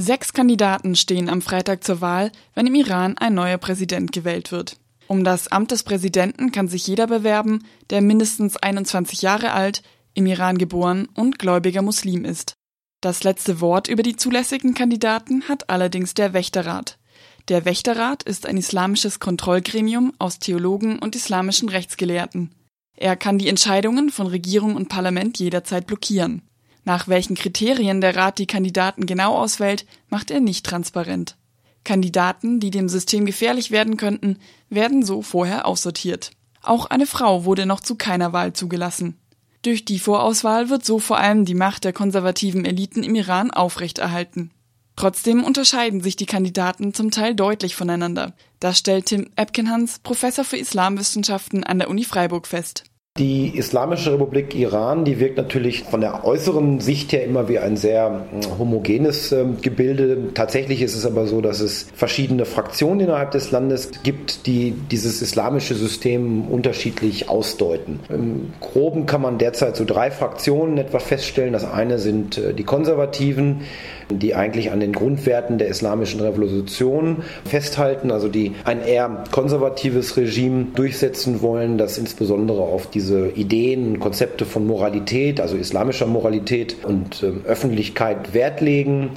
Sechs Kandidaten stehen am Freitag zur Wahl, wenn im Iran ein neuer Präsident gewählt wird. Um das Amt des Präsidenten kann sich jeder bewerben, der mindestens 21 Jahre alt, im Iran geboren und gläubiger Muslim ist. Das letzte Wort über die zulässigen Kandidaten hat allerdings der Wächterrat. Der Wächterrat ist ein islamisches Kontrollgremium aus Theologen und islamischen Rechtsgelehrten. Er kann die Entscheidungen von Regierung und Parlament jederzeit blockieren. Nach welchen Kriterien der Rat die Kandidaten genau auswählt, macht er nicht transparent. Kandidaten, die dem System gefährlich werden könnten, werden so vorher aussortiert. Auch eine Frau wurde noch zu keiner Wahl zugelassen. Durch die Vorauswahl wird so vor allem die Macht der konservativen Eliten im Iran aufrechterhalten. Trotzdem unterscheiden sich die Kandidaten zum Teil deutlich voneinander. Das stellt Tim Epkenhans, Professor für Islamwissenschaften an der Uni Freiburg fest. Die Islamische Republik Iran, die wirkt natürlich von der äußeren Sicht her immer wie ein sehr hm, homogenes äh, Gebilde. Tatsächlich ist es aber so, dass es verschiedene Fraktionen innerhalb des Landes gibt, die dieses islamische System unterschiedlich ausdeuten. Im Groben kann man derzeit so drei Fraktionen etwa feststellen. Das eine sind äh, die Konservativen, die eigentlich an den Grundwerten der islamischen Revolution festhalten, also die ein eher konservatives Regime durchsetzen wollen, das insbesondere auf diese Ideen, Konzepte von Moralität, also islamischer Moralität und äh, Öffentlichkeit Wert legen,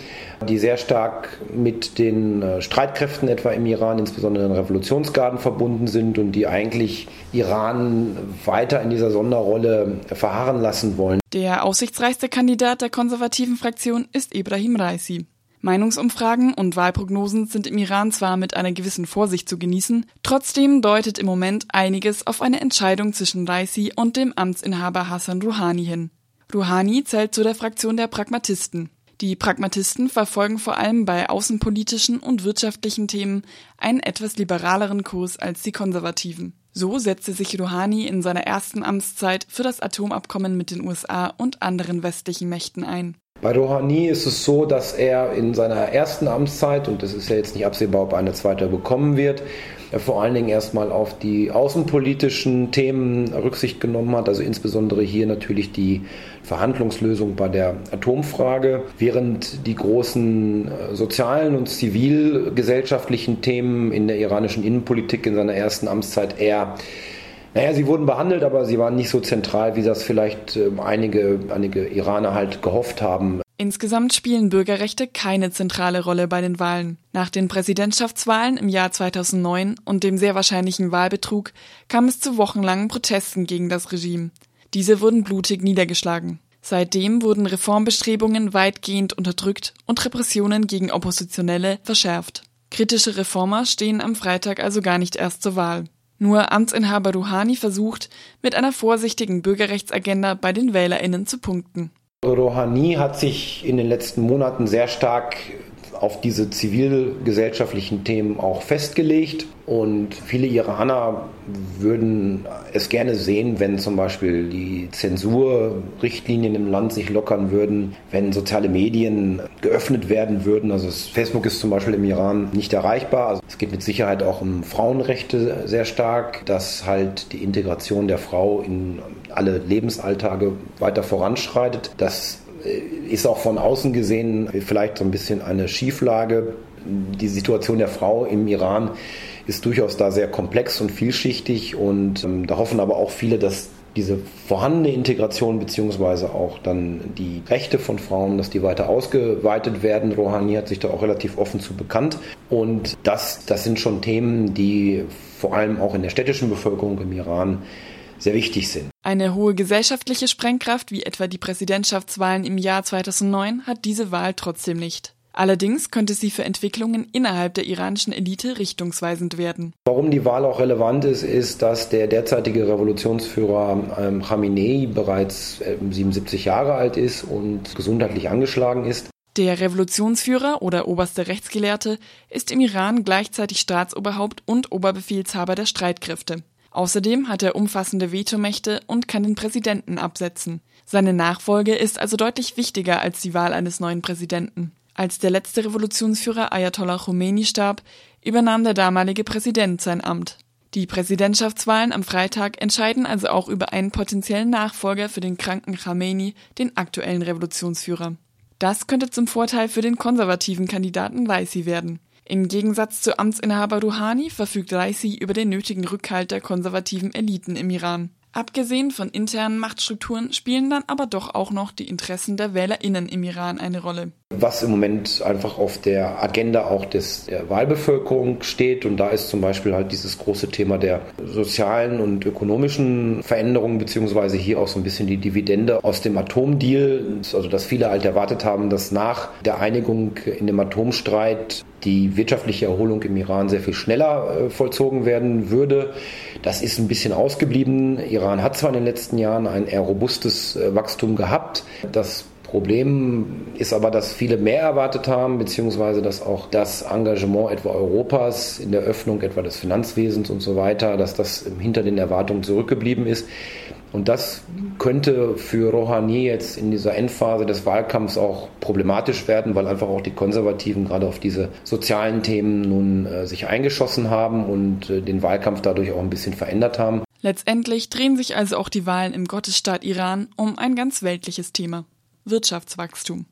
die sehr stark mit den äh, Streitkräften etwa im Iran, insbesondere den Revolutionsgarden verbunden sind und die eigentlich Iran weiter in dieser Sonderrolle verharren lassen wollen. Der aussichtsreichste Kandidat der konservativen Fraktion ist Ibrahim Raisi. Meinungsumfragen und Wahlprognosen sind im Iran zwar mit einer gewissen Vorsicht zu genießen, trotzdem deutet im Moment einiges auf eine Entscheidung zwischen Raisi und dem Amtsinhaber Hassan Rouhani hin. Rouhani zählt zu der Fraktion der Pragmatisten. Die Pragmatisten verfolgen vor allem bei außenpolitischen und wirtschaftlichen Themen einen etwas liberaleren Kurs als die Konservativen. So setzte sich Rouhani in seiner ersten Amtszeit für das Atomabkommen mit den USA und anderen westlichen Mächten ein. Bei Rouhani ist es so, dass er in seiner ersten Amtszeit, und es ist ja jetzt nicht absehbar, ob eine zweite bekommen wird, vor allen Dingen erstmal auf die außenpolitischen Themen Rücksicht genommen hat, also insbesondere hier natürlich die Verhandlungslösung bei der Atomfrage, während die großen äh, sozialen und zivilgesellschaftlichen Themen in der iranischen Innenpolitik in seiner ersten Amtszeit eher naja, sie wurden behandelt, aber sie waren nicht so zentral, wie das vielleicht äh, einige, einige Iraner halt gehofft haben. Insgesamt spielen Bürgerrechte keine zentrale Rolle bei den Wahlen. Nach den Präsidentschaftswahlen im Jahr 2009 und dem sehr wahrscheinlichen Wahlbetrug kam es zu wochenlangen Protesten gegen das Regime. Diese wurden blutig niedergeschlagen. Seitdem wurden Reformbestrebungen weitgehend unterdrückt und Repressionen gegen Oppositionelle verschärft. Kritische Reformer stehen am Freitag also gar nicht erst zur Wahl. Nur Amtsinhaber Rouhani versucht, mit einer vorsichtigen Bürgerrechtsagenda bei den WählerInnen zu punkten. Rouhani hat sich in den letzten Monaten sehr stark auf diese zivilgesellschaftlichen Themen auch festgelegt. Und viele Iraner würden es gerne sehen, wenn zum Beispiel die Zensurrichtlinien im Land sich lockern würden, wenn soziale Medien geöffnet werden würden. Also Facebook ist zum Beispiel im Iran nicht erreichbar. Also es geht mit Sicherheit auch um Frauenrechte sehr stark, dass halt die Integration der Frau in alle Lebensalltage weiter voranschreitet. Das äh, ist auch von außen gesehen vielleicht so ein bisschen eine Schieflage. Die Situation der Frau im Iran ist durchaus da sehr komplex und vielschichtig und ähm, da hoffen aber auch viele, dass diese vorhandene Integration beziehungsweise auch dann die Rechte von Frauen, dass die weiter ausgeweitet werden. Rouhani hat sich da auch relativ offen zu bekannt. Und das, das sind schon Themen, die vor allem auch in der städtischen Bevölkerung im Iran sehr wichtig sind. Eine hohe gesellschaftliche Sprengkraft wie etwa die Präsidentschaftswahlen im Jahr 2009 hat diese Wahl trotzdem nicht. Allerdings könnte sie für Entwicklungen innerhalb der iranischen Elite richtungsweisend werden. Warum die Wahl auch relevant ist, ist, dass der derzeitige Revolutionsführer ähm, Khamenei bereits äh, 77 Jahre alt ist und gesundheitlich angeschlagen ist. Der Revolutionsführer oder oberste Rechtsgelehrte ist im Iran gleichzeitig Staatsoberhaupt und Oberbefehlshaber der Streitkräfte. Außerdem hat er umfassende Vetomächte und kann den Präsidenten absetzen. Seine Nachfolge ist also deutlich wichtiger als die Wahl eines neuen Präsidenten. Als der letzte Revolutionsführer Ayatollah Khomeini starb, übernahm der damalige Präsident sein Amt. Die Präsidentschaftswahlen am Freitag entscheiden also auch über einen potenziellen Nachfolger für den kranken Khamenei, den aktuellen Revolutionsführer. Das könnte zum Vorteil für den konservativen Kandidaten Raisi werden. Im Gegensatz zu Amtsinhaber Rouhani verfügt Raisi über den nötigen Rückhalt der konservativen Eliten im Iran. Abgesehen von internen Machtstrukturen spielen dann aber doch auch noch die Interessen der WählerInnen im Iran eine Rolle. Was im Moment einfach auf der Agenda auch des, der Wahlbevölkerung steht und da ist zum Beispiel halt dieses große Thema der sozialen und ökonomischen Veränderungen, beziehungsweise hier auch so ein bisschen die Dividende aus dem Atomdeal, also dass viele halt erwartet haben, dass nach der Einigung in dem Atomstreit die wirtschaftliche Erholung im Iran sehr viel schneller äh, vollzogen werden würde. Das ist ein bisschen ausgeblieben. Iran hat zwar in den letzten Jahren ein eher robustes äh, Wachstum gehabt. Das Problem ist aber, dass viele mehr erwartet haben, beziehungsweise dass auch das Engagement etwa Europas in der Öffnung etwa des Finanzwesens und so weiter, dass das hinter den Erwartungen zurückgeblieben ist. Und das könnte für Rouhani jetzt in dieser Endphase des Wahlkampfs auch problematisch werden, weil einfach auch die Konservativen gerade auf diese sozialen Themen nun äh, sich eingeschossen haben und äh, den Wahlkampf dadurch auch ein bisschen verändert haben. Letztendlich drehen sich also auch die Wahlen im Gottesstaat Iran um ein ganz weltliches Thema. Wirtschaftswachstum.